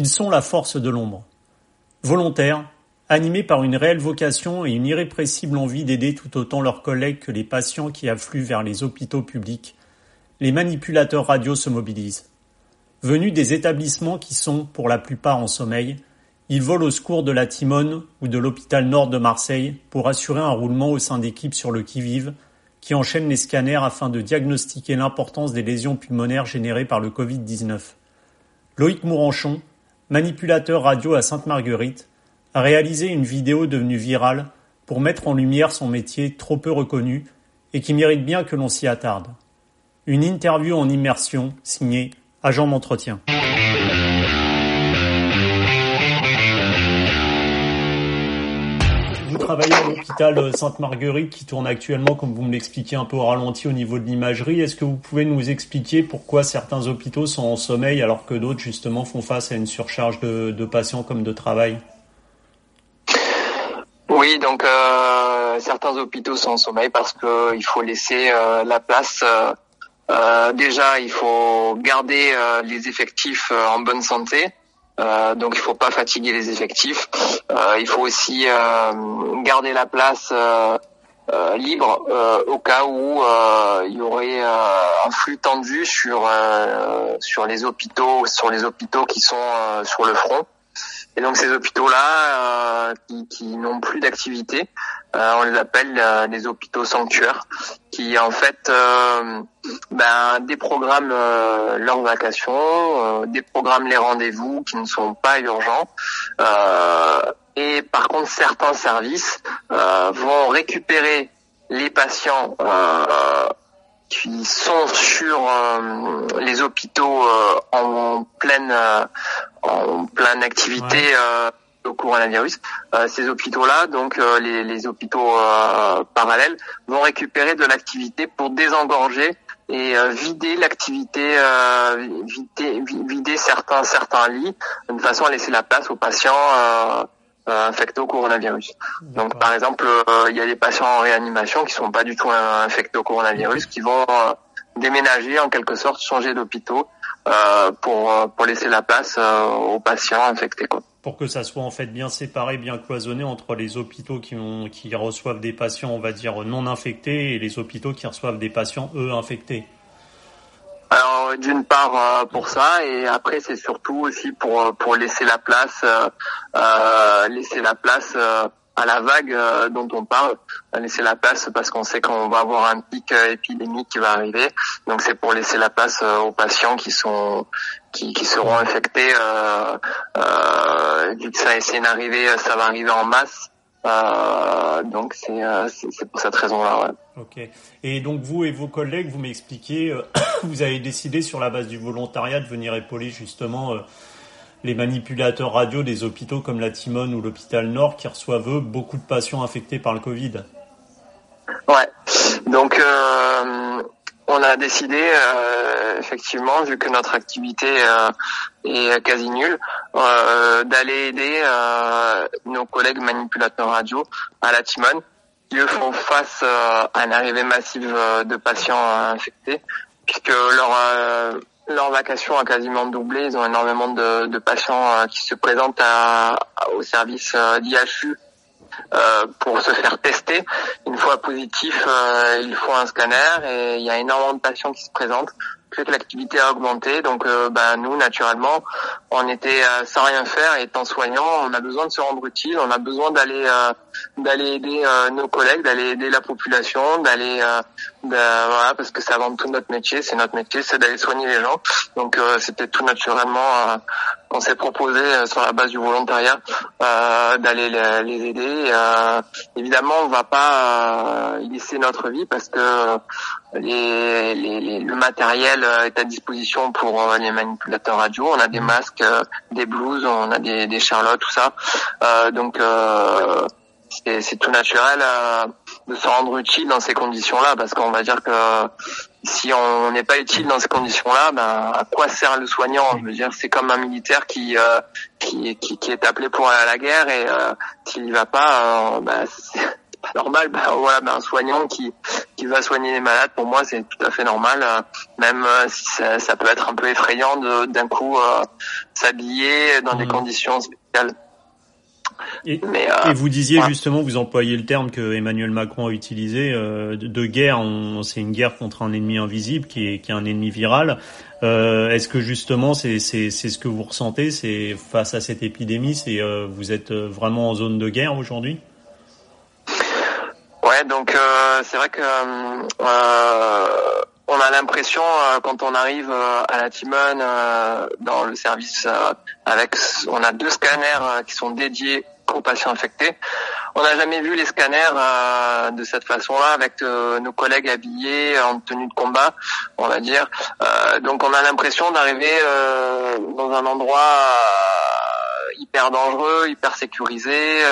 Ils sont la force de l'ombre. Volontaires, animés par une réelle vocation et une irrépressible envie d'aider tout autant leurs collègues que les patients qui affluent vers les hôpitaux publics, les manipulateurs radio se mobilisent. Venus des établissements qui sont, pour la plupart, en sommeil, ils volent au secours de la Timone ou de l'hôpital Nord de Marseille pour assurer un roulement au sein d'équipes sur le qui-vive qui enchaînent les scanners afin de diagnostiquer l'importance des lésions pulmonaires générées par le Covid-19. Loïc Mouranchon, manipulateur radio à Sainte-Marguerite, a réalisé une vidéo devenue virale pour mettre en lumière son métier trop peu reconnu et qui mérite bien que l'on s'y attarde. Une interview en immersion signée Agent d'entretien. Travaillez à l'hôpital Sainte-Marguerite qui tourne actuellement, comme vous me l'expliquez, un peu au ralenti au niveau de l'imagerie. Est-ce que vous pouvez nous expliquer pourquoi certains hôpitaux sont en sommeil alors que d'autres justement font face à une surcharge de, patients comme de travail? Oui, donc euh, certains hôpitaux sont en sommeil parce qu'il faut laisser euh, la place. Euh, déjà, il faut garder les effectifs en bonne santé. Euh, donc il faut pas fatiguer les effectifs. Euh, il faut aussi euh, garder la place libre au cas où il y aurait un flux tendu sur sur les hôpitaux sur les hôpitaux qui sont sur le front. Et donc ces hôpitaux-là qui, qui n'ont plus d'activité, on les appelle les hôpitaux sanctuaires, qui en fait ben, déprogramment euh, leurs vacations, euh, déprogramment les rendez-vous qui ne sont pas urgents. Euh, et par contre, certains services euh, vont récupérer les patients qui sont sur les hôpitaux en pleine en pleine activité au coronavirus. Euh, ces hôpitaux-là, donc euh, les, les, hôpitaux euh, parallèles, vont récupérer de l'activité pour désengorger et vider l'activité, vider, vider, certains certains lits, de façon à laisser la place aux patients infectés au coronavirus. Donc par exemple, il y a des patients en réanimation qui sont pas du tout infectés au coronavirus, qui vont déménager en quelque sorte, changer d'hôpitaux pour pour laisser la place aux patients infectés. Quoi pour que ça soit en fait bien séparé, bien cloisonné entre les hôpitaux qui, ont, qui reçoivent des patients, on va dire, non infectés et les hôpitaux qui reçoivent des patients, eux, infectés. Alors d'une part euh, pour ça et après c'est surtout aussi pour pour laisser la place euh, euh laisser la place euh, à la vague euh, dont on parle, laisser la place parce qu'on sait qu'on va avoir un pic euh, épidémique qui va arriver. Donc c'est pour laisser la place euh, aux patients qui sont qui, seront infectés. Euh, euh, vu que ça c'est arrivé, ça va arriver en masse. Donc c'est pour cette raison-là. Ok. Et donc vous et vos collègues, vous m'expliquez, vous avez décidé sur la base du volontariat de venir épauler justement les manipulateurs radio des hôpitaux comme la Timone ou l'hôpital Nord qui reçoivent eux beaucoup de patients infectés par le Covid. Ouais. Donc euh, on a décidé euh, effectivement, vu que notre activité euh, est quasi nulle, d'aller aider nos collègues manipulateurs radio à la Timone qui font face à une arrivée massive de patients infectés puisque leur leur vacation a quasiment doublé. Ils ont énormément de, de patients euh, qui se présentent à, au service euh, d'IHU euh, pour se faire tester. Une fois positif, euh, il faut un scanner et il y a énormément de patients qui se présentent que l'activité a augmenté. Donc, euh, ben, nous, naturellement, on était euh, sans rien faire. Étant soignant, on a besoin de se rendre utile. On a besoin d'aller d'aller aider nos collègues, d'aller aider la population, d'aller voilà, parce que c'est avant tout notre métier. C'est notre métier, c'est d'aller soigner les gens. Donc, c'était tout naturellement. on s'est proposé sur la base du volontariat d'aller les, aider. évidemment, on va pas y laisser notre vie parce que les, les, le matériel euh, est à disposition pour euh, les manipulateurs radio. On a des masques, euh, des blouses, on a des, des charlottes, tout ça. Euh, donc c'est tout naturel de se rendre utile dans ces conditions-là, parce qu'on va dire que si on n'est pas utile dans ces conditions-là, ben à quoi sert le soignant? Je veux dire, c'est comme un militaire qui, qui, qui qui est appelé pour aller à la guerre et s'il n'y va pas, ben, normal. Ben, voilà, ben, un soignant qui qui va soigner les malades, pour moi, c'est tout à fait normal. même si ça, peut être un peu effrayant d'un coup s'habiller dans des mmh. conditions spéciales. Et, euh, et, vous disiez justement, vous employez le terme que Emmanuel Macron a utilisé euh, de, guerre. C'est une guerre contre un ennemi invisible qui est, qui est un ennemi viral. Euh, Est-ce que justement, c'est ce que vous ressentez, c'est face à cette épidémie, c'est vous êtes vraiment en zone de guerre aujourd'hui? Ouais, donc c'est vrai que on a l'impression quand on arrive à la Timone dans le service avec on a deux scanners qui sont dédiés aux patients infectés. On n'a jamais vu les scanners euh, de cette façon-là avec euh, nos collègues habillés en tenue de combat, on va dire. Euh, donc on a l'impression d'arriver dans un endroit hyper dangereux, hyper sécurisé.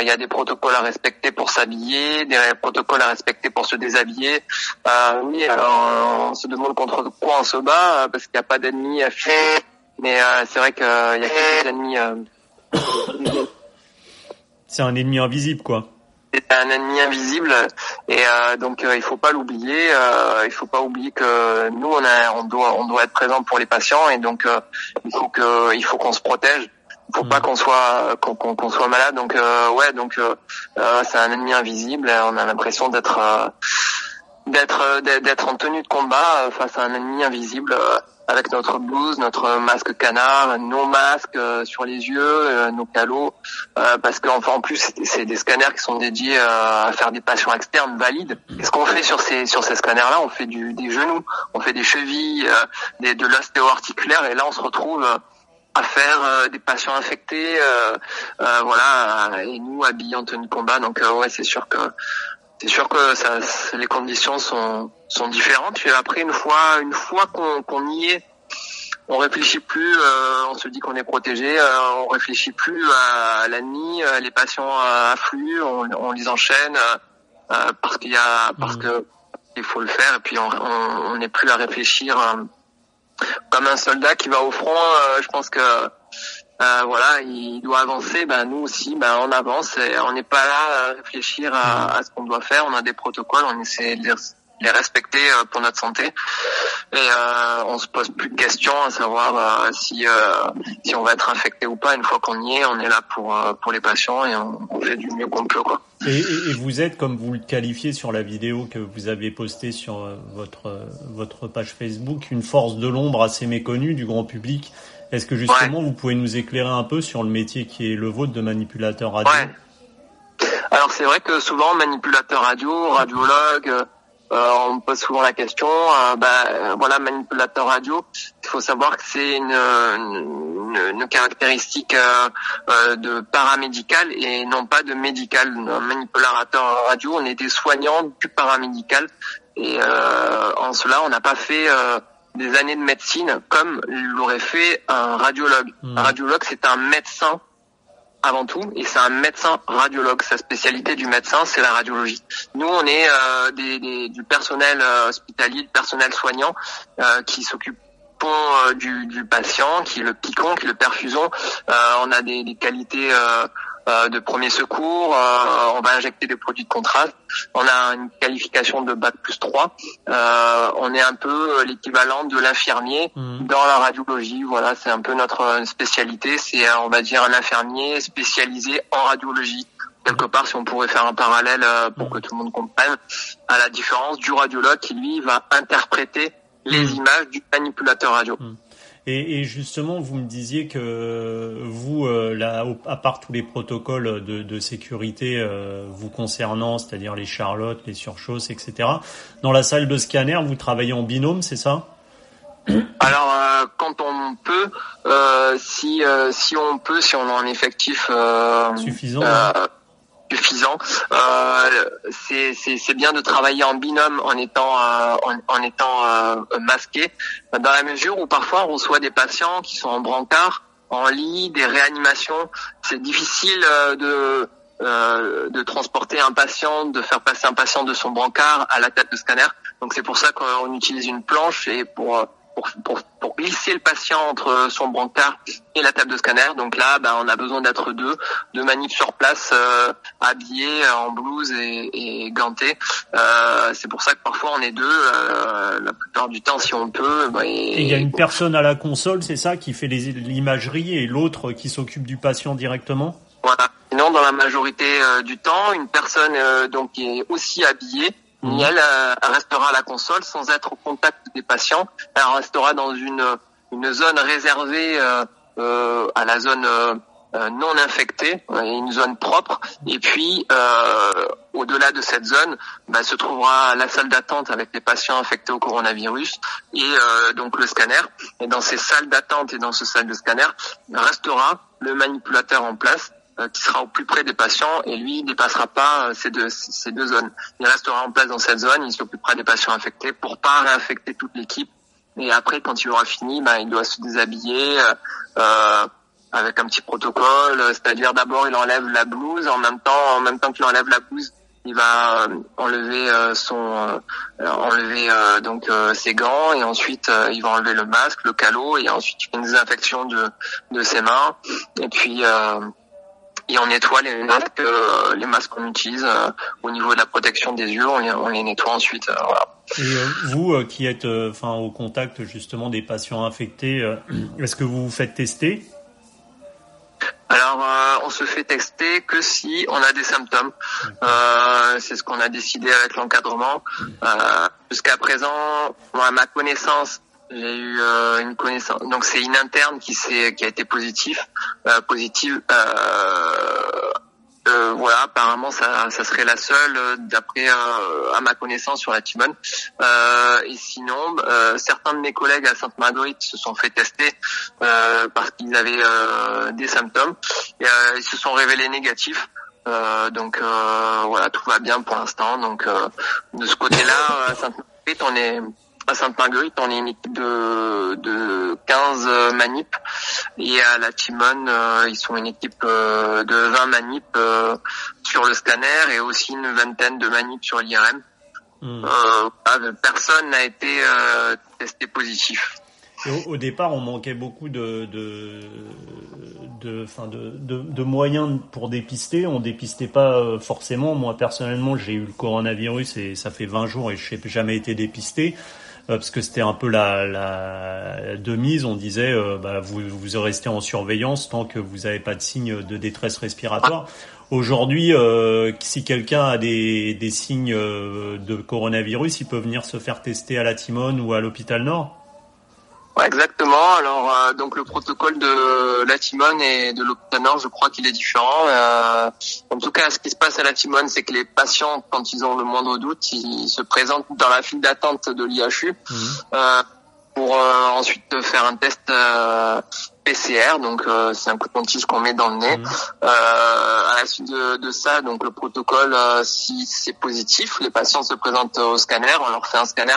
Il y a des protocoles à respecter pour s'habiller, des protocoles à respecter pour se déshabiller. oui, alors on se demande contre quoi on se bat parce qu'il n'y a pas d'ennemis affichés. Mais c'est vrai qu'il y a quelques ennemis c'est un ennemi invisible, quoi. C'est un ennemi invisible et euh, donc euh, il faut pas l'oublier. Euh, il faut pas oublier que nous on a, on doit, on doit être présent pour les patients et donc euh, il faut que, il faut qu'on se protège. Faut pas mm. qu'on soit, qu'on, qu'on soit malade. Donc ouais, donc c'est un ennemi invisible. On a l'impression d'être, d'être, d'être en tenue de combat face à un ennemi invisible avec notre blouse, notre masque canard, nos masques euh, sur les yeux, euh, nos calots, euh, parce qu'en en plus c'est des scanners qui sont dédiés à faire des patients externes valides. Qu'est-ce qu'on fait sur ces sur ces scanners-là? On fait du, des genoux, on fait des chevilles, des, de l'ostéo-articulaire, et là on se retrouve à faire des patients infectés, voilà, et nous habillés en tenue combat. Donc ouais, c'est sûr que c'est sûr que ça, les conditions sont, sont différentes. Et après, une fois, une fois qu'on y est, on réfléchit plus, euh, on se dit qu'on est protégé, euh, on réfléchit plus à, la nuit, euh, les patients affluent, on, on les enchaîne parce qu'il y a, parce mmh. que il faut le faire et puis on n'est plus à réfléchir comme un soldat qui va au front. je pense que euh, voilà, il doit avancer. Ben nous aussi, ben on avance. Et on n'est pas là à réfléchir à, ce qu'on doit faire. On a des protocoles, on essaie de les, respecter euh, pour notre santé. Et euh, on se pose plus de questions à savoir euh, si si on va être infecté ou pas. Une fois qu'on y est, on est là pour pour les patients et on, fait du mieux qu'on peut. Quoi. Et, et, vous êtes, comme vous le qualifiez sur la vidéo que vous avez postée sur votre votre page Facebook, une force de l'ombre assez méconnue du grand public. Est-ce que justement vous pouvez nous éclairer un peu sur le métier qui est le vôtre de manipulateur radio? Alors c'est vrai que souvent manipulateur radio, radiologue, euh, on me pose souvent la question. Euh, bah, voilà, manipulateur radio. Il faut savoir que c'est une, une, caractéristique euh, de paramédical et non pas de médical. Un manipulateur radio, on est des soignants du paramédical et en cela, on n'a pas fait des années de médecine comme l'aurait fait un radiologue. Hmm. Un radiologue, c'est un médecin avant tout, et c'est un médecin radiologue. Sa spécialité du médecin, c'est la radiologie. Nous, on est euh, des, du personnel euh, hospitalier, du personnel soignant euh, qui s'occupe du, du, patient, qui le piquons, qui le perfusons. on a des, des qualités euh, de premier secours, euh, on va injecter des produits de contraste, on a une qualification de bac plus 3, euh, on est un peu l'équivalent de l'infirmier mmh. dans la radiologie, voilà, c'est un peu notre spécialité, c'est on va dire un infirmier spécialisé en radiologie quelque part, si on pourrait faire un parallèle pour que tout le monde comprenne, à la différence du radiologue qui, lui, va interpréter les mmh. images du manipulateur radio. Mmh. Et, et, justement, vous me disiez que vous, euh, là, à part tous les protocoles de, de sécurité euh, vous concernant, c'est-à-dire les charlottes, les surchausses, etc., dans la salle de scanner, vous travaillez en binôme, c'est ça? Alors euh, quand on peut, euh, si si on peut, si on a un effectif suffisant, suffisant. Euh, c'est bien de travailler en binôme en étant euh, en, étant euh, masqué, dans la mesure où parfois on reçoit des patients qui sont en brancard, en lit, des réanimations. C'est difficile de de transporter un patient, de faire passer un patient de son brancard à la tête de scanner. Donc c'est pour ça qu'on utilise une planche et pour pour, pour, pour glisser le patient entre son brancard et la table de scanner. Donc là, bah, on a besoin d'être deux, deux manip sur place, euh, habillés en blouse et, et gantés. Euh, c'est pour ça que parfois on est deux. Euh, la plupart du temps, si on peut. Bah, et il y a une personne à la console, c'est ça, qui fait l'imagerie et l'autre qui s'occupe du patient directement? Voilà. Sinon, dans la majorité euh, du temps, une personne euh, donc qui est aussi habillée Mmh. elle, euh, restera à la console sans être au contact des patients. Elle restera dans une, une zone réservée euh, euh à la zone euh, non infectée, une zone propre. Et puis, au-delà de cette zone, bah, se trouvera la salle d'attente avec les patients infectés au coronavirus et donc le scanner. Et dans ces salles d'attente et dans ce salle de scanner, restera le manipulateur en place euh, qui sera au plus près des patients et lui il dépassera pas euh, ces deux ces deux zones. Il restera en place dans cette zone, il s'occupera des patients infectés pour pas réinfecter toute l'équipe. Et après, quand il aura fini, ben, il doit se déshabiller euh, avec un petit protocole, c'est-à-dire d'abord il enlève la blouse, en même temps, en même temps qu'il enlève la blouse, il va enlever son enlever donc ses gants et ensuite il va enlever le masque, le calot et ensuite il fait une désinfection de de ses mains et puis et on nettoie les masques, euh, les masques qu'on utilise euh, au niveau de la protection des yeux, on les, on les nettoie ensuite. Euh, voilà. Et vous qui êtes enfin au contact justement des patients infectés, est-ce que vous vous faites tester? Alors, on se fait tester que si on a des symptômes. c'est ce qu'on a décidé avec l'encadrement. Jusqu'à présent, à ma connaissance, j'ai eu euh, une connaissance. Donc c'est une interne qui s'est qui a été positif, euh, positive. Euh, euh, voilà, apparemment ça, ça serait la seule d'après à ma connaissance sur la Timone. et sinon, certains de mes collègues à Sainte-Marguerite se sont fait tester parce qu'ils avaient des symptômes et ils se sont révélés négatifs. donc voilà, tout va bien pour l'instant. Donc de ce côté-là, à Sainte-Marguerite, on est à Sainte-Marguerite, on est une équipe de, de 15 euh, manips et à la Timone, euh, ils sont une équipe euh, de 20 manips sur le scanner et aussi une vingtaine de manips sur l'IRM. Hmm. personne n'a été testé positif. au, départ, on manquait beaucoup de, de, de, de, de, moyens pour dépister. On dépistait pas forcément. Moi, personnellement, j'ai eu le coronavirus et ça fait 20 jours et je n'ai jamais été dépisté. Euh, parce que c'était un peu la, la de mise. On disait, euh, bah, vous, vous restez en surveillance tant que vous n'avez pas de signes de détresse respiratoire. Aujourd'hui, euh, si quelqu'un a des, des signes de coronavirus, il peut venir se faire tester à la Timone ou à l'hôpital Nord. Ouais, exactement. Alors euh, donc le protocole de la Timone et de l'hôpital Nord, je crois qu'il est différent. Euh, en tout cas, ce qui se passe à la Timone, c'est que les patients, quand ils ont le moindre doute, ils se présentent dans la file d'attente de l'IHU mhm. euh, pour euh, ensuite faire un test PCR. Donc c'est un coton-tige qu'on met dans le nez. Mhm. à la suite de, de, ça, donc le protocole, si c'est positif, les patients se présentent au scanner, on leur fait un scanner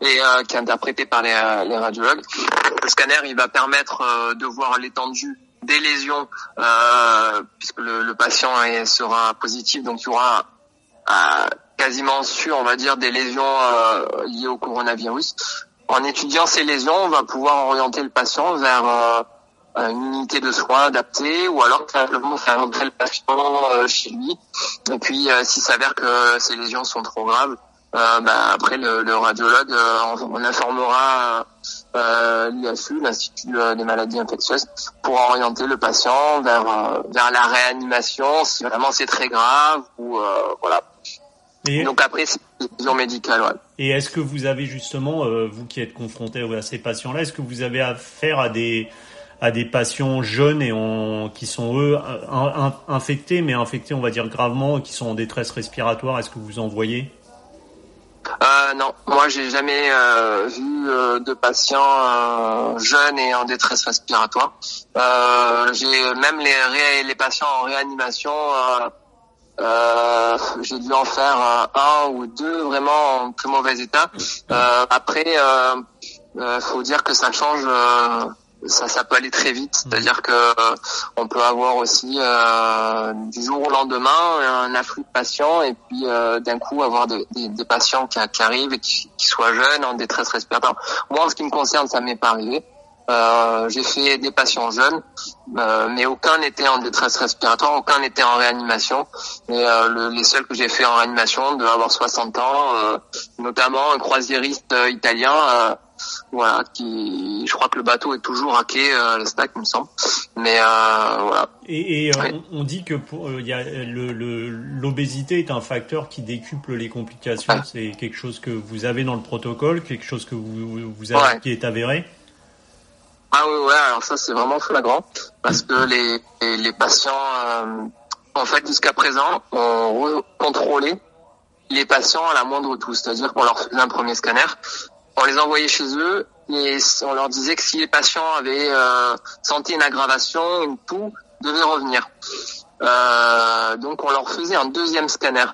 et euh, qui est interprété par les, euh, les, radiologues. Le scanner, il va permettre euh, de voir l'étendue des lésions, puisque le, le, patient sera positif, donc il y aura quasiment sûr, on va dire, des lésions liées au coronavirus. En étudiant ces lésions, on va pouvoir orienter le patient vers une unité de soins adaptée ou alors simplement faire entrer le patient chez lui. Et puis, s'il s'avère que ces lésions sont trop graves, euh, bah, après le, le radiologue euh, on, informera euh, l'IASU, l'Institut des maladies infectieuses, pour orienter le patient vers vers la réanimation si vraiment c'est très grave ou voilà. Et Donc après c'est une décision médicale. Ouais. Et est-ce que vous avez justement, vous qui êtes confronté à ces patients-là, est-ce que vous avez affaire à des à des patients jeunes et on, qui sont eux infectés, mais infectés on va dire gravement, qui sont en détresse respiratoire Est-ce que vous en voyez? Euh, non, moi j'ai jamais euh, vu euh, de patients euh, jeunes et en détresse respiratoire. j'ai même les, les patients en réanimation, j'ai dû en faire un ou deux vraiment en très mauvais état. après, faut dire que ça change ça, ça peut aller très vite. Mmh. C'est-à-dire que euh, on peut avoir aussi euh, du jour au lendemain un afflux de patients et puis euh, d'un coup avoir des, des, patients qui, qui, arrivent et qui, qui, soient jeunes en détresse respiratoire. Moi, en ce qui me concerne, ça m'est pas arrivé. Euh, j'ai fait des patients jeunes, euh, mais aucun n'était en détresse respiratoire, aucun n'était en réanimation. Et le, les seuls que j'ai fait en réanimation devaient avoir 60 ans, notamment un croisiériste italien voilà, qui, je crois que le bateau est toujours à euh, la stack, il me semble. Mais euh, voilà. Et, et euh, on, dit que pour, y a le, l'obésité est un facteur qui décuple les complications. C'est quelque chose que vous avez dans le protocole, quelque chose que vous, vous avez qui est avéré? Ah oui, ouais. Alors ça, c'est vraiment flagrant parce que les, les, patients, en fait, jusqu'à présent, ont contrôlé les patients à la moindre touche, c'est-à-dire qu'on leur faisait un premier scanner on les envoyait chez eux et on leur disait que si les patients avaient euh, senti une aggravation, une toux, devaient revenir. Euh, donc on leur faisait un deuxième scanner.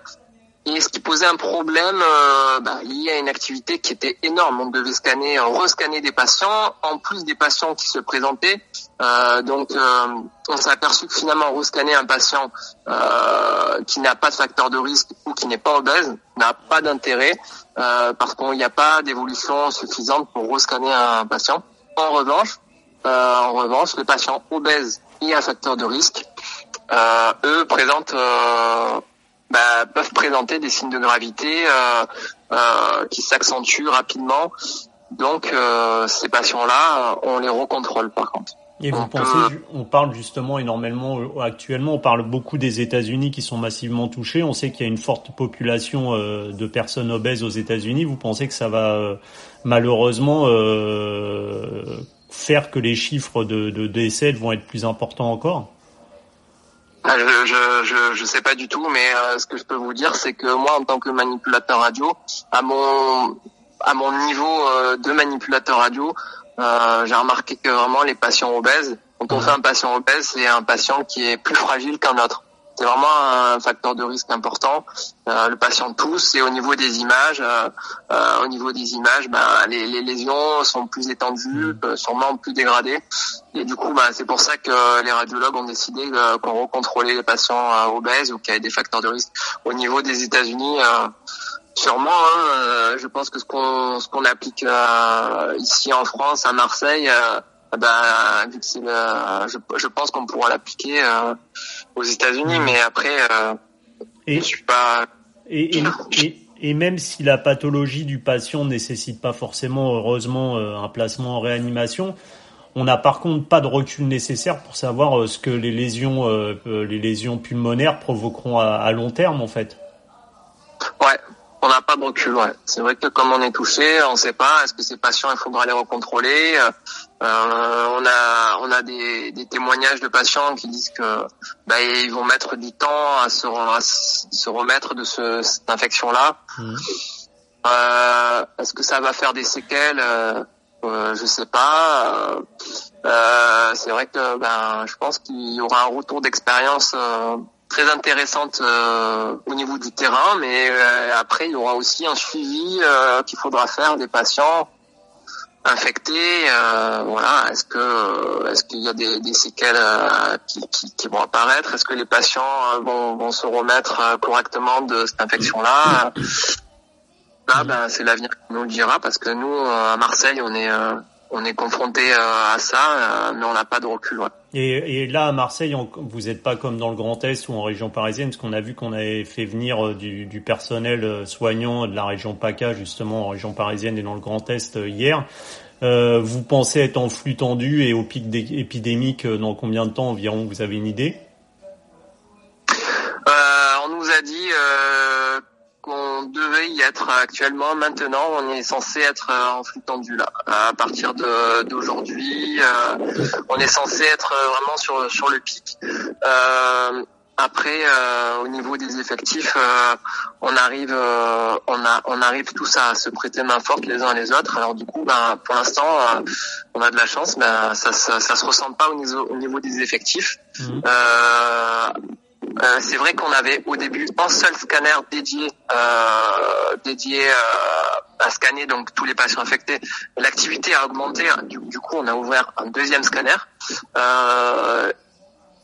Et ce qui posait un problème euh, bah, lié à une activité qui était énorme. On devait scanner, rescanner des patients, en plus des patients qui se présentaient. Euh, donc euh, on s'est aperçu que finalement rescanner un patient euh, qui n'a pas de facteur de risque ou qui n'est pas obèse n'a pas d'intérêt parce qu'il n'y a pas d'évolution suffisante pour rescanner un patient. En revanche, en revanche, les patients obèses et à facteur de risque, eux présentent bah, peuvent présenter des signes de gravité euh, euh, qui s'accentuent rapidement. Donc euh, ces patients-là, on les recontrôle par contre. Et vous pensez, on parle justement énormément actuellement, on parle beaucoup des États-Unis qui sont massivement touchés. On sait qu'il y a une forte population de personnes obèses aux États-Unis. Vous pensez que ça va malheureusement faire que les chiffres de, de décès vont être plus importants encore? Ah, je, je, je, sais pas du tout, mais euh, ce que je peux vous dire, c'est que moi, en tant que manipulateur radio, à mon à mon niveau euh, de manipulateur radio, euh, j'ai remarqué que vraiment les patients obèses, quand on fait un patient obèse, c'est un patient qui est plus fragile qu'un autre. C'est vraiment un facteur de risque important. Euh, le patient tousse et au niveau des images, euh, euh, au niveau des images, ben, les, les, lésions sont plus étendues, mm. sûrement plus dégradées. Et du coup, ben, c'est pour ça que les radiologues ont décidé qu'on recontrôlait les patients obèses ou qui avaient des facteurs de risque. Au niveau des États-Unis, sûrement, hein, je pense que ce qu'on ce qu'on applique ici en France, à Marseille, ben, vu que c'est je, je pense qu'on pourra l'appliquer aux États-Unis, mais après, euh, et, je suis pas. Et, et, et, même si la pathologie du patient ne nécessite pas forcément, heureusement, euh, un placement en réanimation, on n'a par contre pas de recul nécessaire pour savoir euh, ce que les lésions, les lésions pulmonaires provoqueront à, à long terme, en fait. N'a pas de recul. Ouais. C'est vrai que comme on est touché, on ne sait pas. Est-ce que ces patients, il faudra les recontrôler euh, on a on a des, des, témoignages de patients qui disent que bah, ils vont mettre du temps à se, se remettre de ce, cette infection là. Mmh. Euh, Est-ce que ça va faire des séquelles? Euh, euh Je sais pas. Euh, c'est vrai que ben je pense qu'il y aura un retour d'expérience très intéressante au niveau du terrain, mais après il y aura aussi un suivi qu'il faudra faire des patients infectés. Euh, voilà, est-ce que est-ce qu'il y a des, des séquelles euh, qui, vont apparaître? Est-ce que les patients euh, vont, vont se remettre euh, correctement de cette infection-là? Là, ben, c'est l'avenir qui nous le dira parce que nous, à Marseille, on est on est confronté à ça, mais on n'a pas de recul. Ouais. Et, et, là, à Marseille, vous n'êtes pas comme dans le Grand Est ou en région parisienne, parce qu'on a vu qu'on avait fait venir du, du, personnel soignant de la région PACA, justement en région parisienne et dans le Grand Est hier. Euh, vous pensez être en flux tendu et au pic épidémique euh, dans combien de temps environ Vous avez une idée? Euh, On nous a dit euh, qu'on devait y être actuellement. Maintenant, on est censé être euh, en flux tendu là. À partir d'aujourd'hui, on est censé être vraiment sur sur le pic. Après, euh, au niveau des effectifs, euh, on arrive, euh, on a, on arrive tous à se prêter main forte les uns les autres. Alors du coup, ben, pour l'instant, on a de la chance, mais ça, ça, ça, se ressent pas au niveau, au niveau des effectifs. Mhm. Euh, c'est vrai qu'on avait au début un seul scanner dédié euh, dédié euh, à scanner donc tous les patients infectés. L'activité a augmenté. Du, du, coup, on a ouvert un deuxième scanner.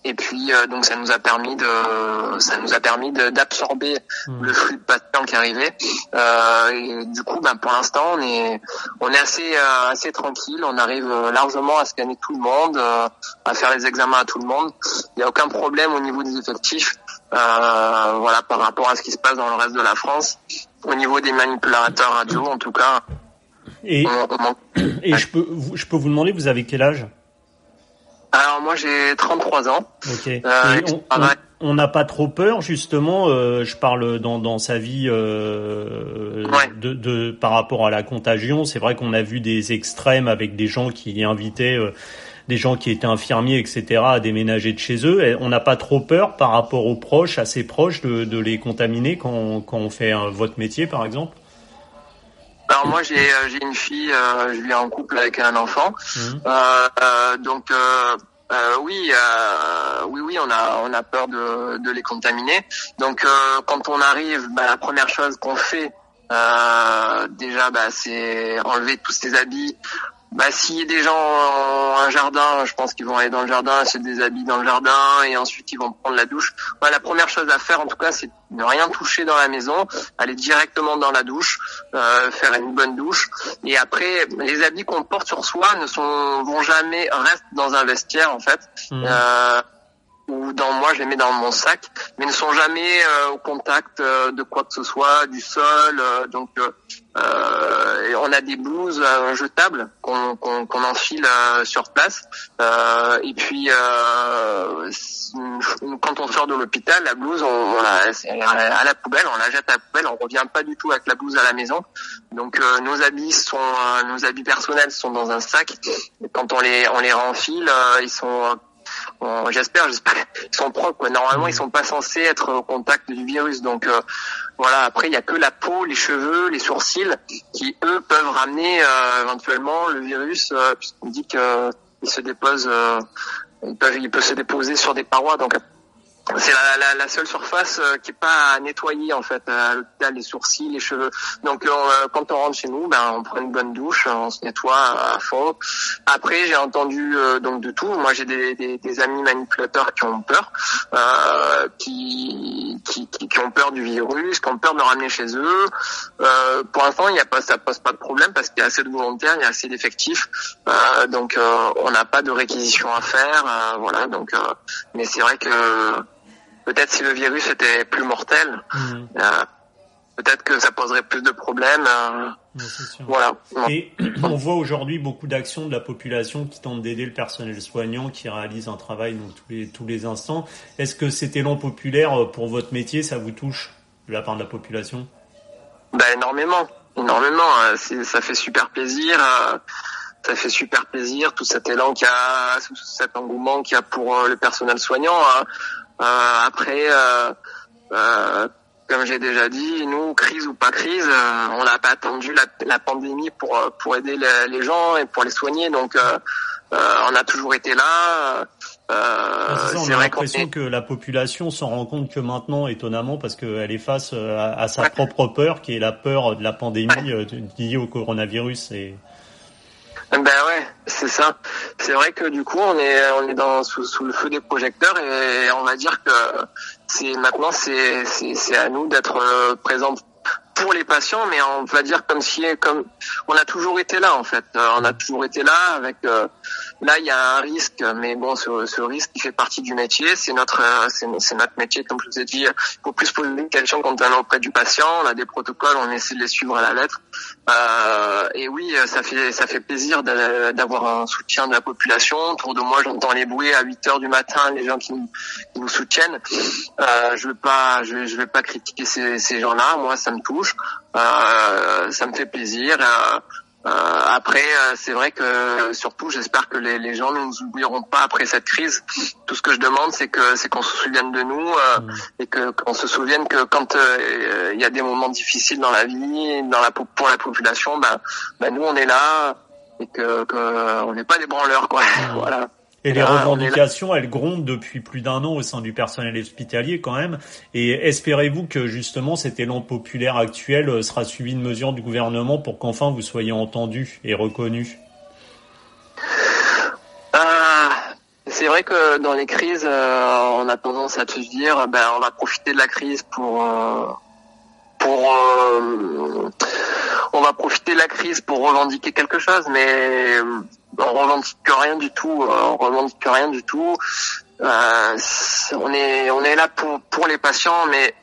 Et puis euh, donc ça nous a permis de ça nous a permis d'absorber mmh. le flux de patients qui arrivait. Euh, et du coup, ben pour l'instant, on est on est assez euh, assez tranquille. On arrive largement à scanner tout le monde, euh, à faire les examens à tout le monde. Il n'y a aucun problème au niveau des effectifs. Euh, voilà par rapport à ce qui se passe dans le reste de la France. Au niveau des manipulateurs radio, en tout cas. Et, on, on... et je peux je peux vous demander, vous avez quel âge? Alors moi j'ai 33 ans. Ok. Euh, on n'a pas trop peur justement. Euh, je parle dans, dans sa vie euh, ouais. de, de par rapport à la contagion. C'est vrai qu'on a vu des extrêmes avec des gens qui invitaient euh, des gens qui étaient infirmiers, etc., à déménager de chez eux. Et on n'a pas trop peur par rapport aux proches, assez proches, de, de les contaminer quand, quand on fait un, votre métier, par exemple? Alors moi j'ai euh, j'ai une fille, euh, je vis en couple avec un enfant, mmh. euh, donc oui oui oui on a on a peur de de les contaminer. Donc quand on arrive, bah, la première chose qu'on fait déjà bah, c'est enlever tous ces habits, bah, si des gens ont un jardin, je pense qu'ils vont aller dans le jardin, se déshabiller dans le jardin et ensuite ils vont prendre la douche. Bah, la première chose à faire, en tout cas, c'est ne rien toucher dans la maison, aller directement dans la douche, euh, faire une bonne douche. Et après, les habits qu'on porte sur soi ne sont vont jamais rester dans un vestiaire en fait. Mmh. Euh, ou dans moi je les mets dans mon sac, mais ne sont jamais euh, au contact euh, de quoi que ce soit, du sol. Euh, donc euh, on a des blouses jetables qu'on qu'on qu'on enfile sur place. et puis quand on sort de l'hôpital, la blouse on, on la, à la poubelle, on la jette à la poubelle, on revient pas du tout avec la blouse à la maison. Donc nos habits sont nos habits personnels sont dans un sac. Et quand on les on les renfile, ils sont j'espère, j'espère, ils sont propres. Normalement, ils sont pas censés être au contact du virus. Donc euh, voilà. Après, il y a que la peau, les cheveux, les sourcils qui eux peuvent ramener euh, éventuellement le virus, euh, puisqu'on dit que il se dépose, il peut, il peut se déposer sur des parois. Donc c'est la, la, la, seule surface euh, qui est pas à nettoyer en fait. À l'hôpital les sourcils les cheveux. Donc euh, quand on rentre chez nous ben on prend une bonne douche on se nettoie à fond. Après j'ai entendu euh, donc de tout. Moi j'ai des, des, des, amis manipulateurs qui ont peur euh, qui, qui, qui, ont peur du virus qui ont peur de le ramener chez eux. Pour l'instant il y a pas ça pose pas de problème parce qu'il y a assez de volontaires il y a assez d'effectifs. Donc on n'a pas de réquisition à faire voilà. Donc mais c'est vrai que peut-être si le virus était plus mortel, mmh. euh, peut-être que ça poserait plus de problèmes. Euh, voilà. Et on voit aujourd'hui beaucoup d'actions de la population qui tentent d'aider le personnel soignant, qui réalise un travail donc, tous les tous les instants. Est-ce que cet élan populaire euh, pour votre métier, ça vous touche de la part de la population? Ben énormément, énormément. Ça fait super plaisir ça fait super plaisir tout cet élan qu'il y a, cet engouement qu'il y a pour le personnel soignant. Hein. Euh, après, euh, euh, comme j'ai déjà dit, nous, crise ou pas crise, on n'a pas attendu la, la, pandémie pour pour aider les, les, gens et pour les soigner. Donc, on a toujours été là. Euh, ça, on a l'impression que la population s'en rend compte que maintenant, étonnamment, parce qu'elle est face à, à sa ouais. propre peur, qui est la peur de la pandémie ouais. liée au coronavirus. Et... Ben ouais, c'est ça. C'est vrai que du coup, on est on est dans sous, sous le feu des projecteurs et on va dire que c'est maintenant c'est c'est à nous d'être euh, présents pour les patients, mais on va dire comme si comme on a toujours été là en fait. Euh, on a toujours été là avec euh, Là, il y a un risque, mais bon, ce, ce risque qui fait partie du métier. C'est notre, euh, c'est notre métier, comme je vous ai dit. Il faut plus poser des questions quand on est auprès du patient. On a des protocoles, on essaie de les suivre à la lettre. Euh, et oui, ça fait, ça fait plaisir d'avoir un soutien de la population. Autour de moi, j'entends les bouées à 8 heures du matin, les gens qui nous, qui nous soutiennent. Euh, je veux pas, je, je vais pas critiquer ces, ces gens-là. Moi, ça me touche. Euh, ça me fait plaisir. Euh, euh, après, euh, c'est vrai que surtout, j'espère que les, les, gens ne nous oublieront pas après cette crise. Tout ce que je demande, c'est que c'est qu'on se souvienne de nous euh, mmh. et que qu'on se souvienne que quand euh, il y a des moments difficiles dans la vie, dans la pour la population, ben, ben nous on est là et que, que on n'est pas des branleurs quoi. Voilà. Et les revendications, elles grondent depuis plus d'un an au sein du personnel hospitalier quand même. Et espérez-vous que justement cet élan populaire actuel euh, sera suivi de mesures du gouvernement pour qu'enfin vous soyez entendu et reconnu? Euh, C'est vrai que dans les crises, euh, on a tendance à se dire, ben, on va profiter de la crise pour pour on va profiter de la crise pour revendiquer quelque chose, mais on revendique rien du tout, euh, on revendique rien du tout. Euh, on est on est là pour pour les patients, mais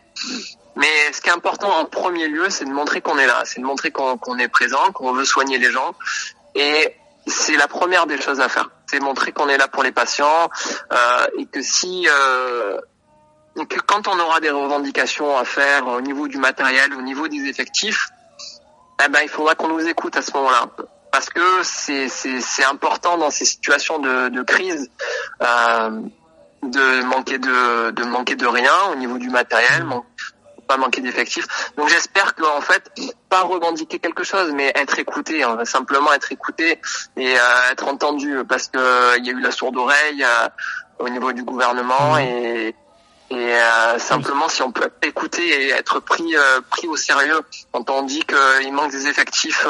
mais ce qui est important en premier lieu, c'est de montrer qu'on est là, c'est de montrer qu'on est présent, qu'on veut soigner les gens, et c'est la première des choses à faire. C'est montrer qu'on est là pour les patients euh, et que si euh, que quand on aura des revendications à faire au niveau du matériel, au niveau des effectifs, eh ben il faudra qu'on nous écoute à ce moment-là parce que c'est c'est important dans ces situations de, de crise euh, de manquer de de manquer de rien au niveau du matériel, pas manquer d'effectifs. Donc j'espère qu'en fait pas revendiquer quelque chose, mais être écouté, hein, simplement être écouté et euh, être entendu, parce que il y a eu la sourde oreille euh, au niveau du gouvernement mmh. et et euh, simplement, si on peut écouter et être pris euh, pris au sérieux quand on dit qu'il manque des effectifs,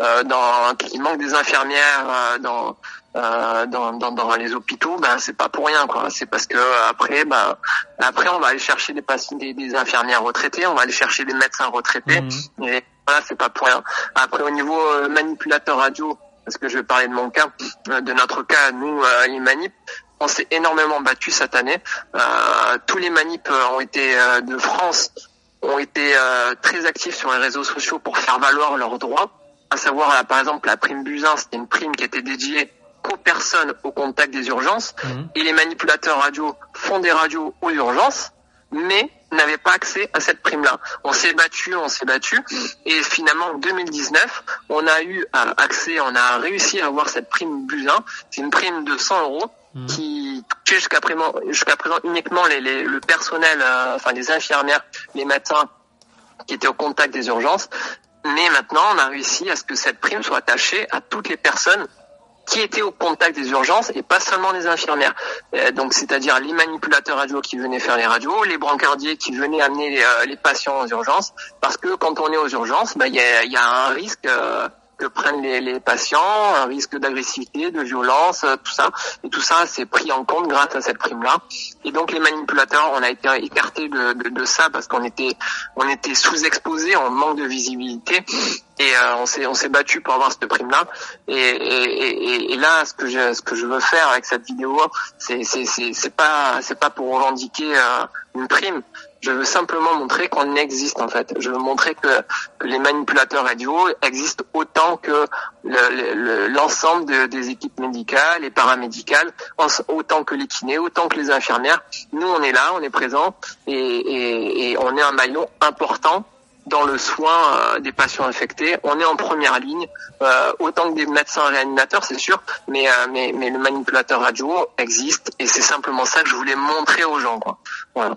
euh, dans qu'il manque des infirmières dans, dans, dans, dans les hôpitaux, ben c'est pas pour rien quoi. C'est parce que après, ben après on va aller chercher des patients, des, des infirmières retraitées, on va aller chercher des médecins retraités. Mmh. Et voilà, c'est pas pour rien. Après au niveau manipulateur radio, parce que je vais parler de mon cas, de notre cas, nous, les manip, on s'est énormément battu cette année. Euh, tous les manips euh, ont été euh, de France ont été très actifs sur les réseaux sociaux pour faire valoir leurs droits. À savoir, par exemple, la prime Buzyn, c'était une prime qui était dédiée qu'aux personnes au contact des urgences. Mhm. Et les manipulateurs radio font des radios aux urgences, mais n'avaient pas accès à cette prime-là. On s'est battu, on s'est battu, et finalement en 2019, on a eu accès, on a réussi à avoir cette prime Buzyn. C'est une prime de 100 euros Mhm. qui jusqu'à présent, jusqu'à présent uniquement les, les, le personnel, euh, enfin les infirmières, les médecins qui étaient au contact des urgences. Mais maintenant, on a réussi à ce que cette prime soit attachée à toutes les personnes qui étaient au contact des urgences et pas seulement les infirmières. Euh, donc, c'est-à-dire les manipulateurs radio qui venaient faire les radios, les brancardiers qui venaient amener les, euh, les patients aux urgences, parce que quand on est aux urgences, bah, il y, a, y, a, un risque que prennent les, les patients, un risque d'agressivité, de violence, euh, tout ça. Et tout ça, c'est pris en compte grâce à cette prime-là. Et donc les manipulateurs, on a été écartés de, de, de ça parce qu'on était, on était sous-exposés, on manque de visibilité. Et euh, on s'est on s'est battu pour avoir cette prime là et, et, et, là ce que je ce que je veux faire avec cette vidéo c'est c'est c'est pas c'est pas pour revendiquer euh, une prime je veux simplement montrer qu'on existe en fait. Je veux montrer que, les manipulateurs radio existent autant que l'ensemble le, des équipes médicales et paramédicales, autant que les kinés, autant que les infirmières. Nous, on est là, on est présent et on est un maillon important dans le soin euh, des patients infectés. On est en première ligne, euh, autant que des médecins réanimateurs, c'est sûr, mais, euh, mais, mais le manipulateur radio existe et c'est simplement ça que je voulais montrer aux gens. Quoi. Voilà.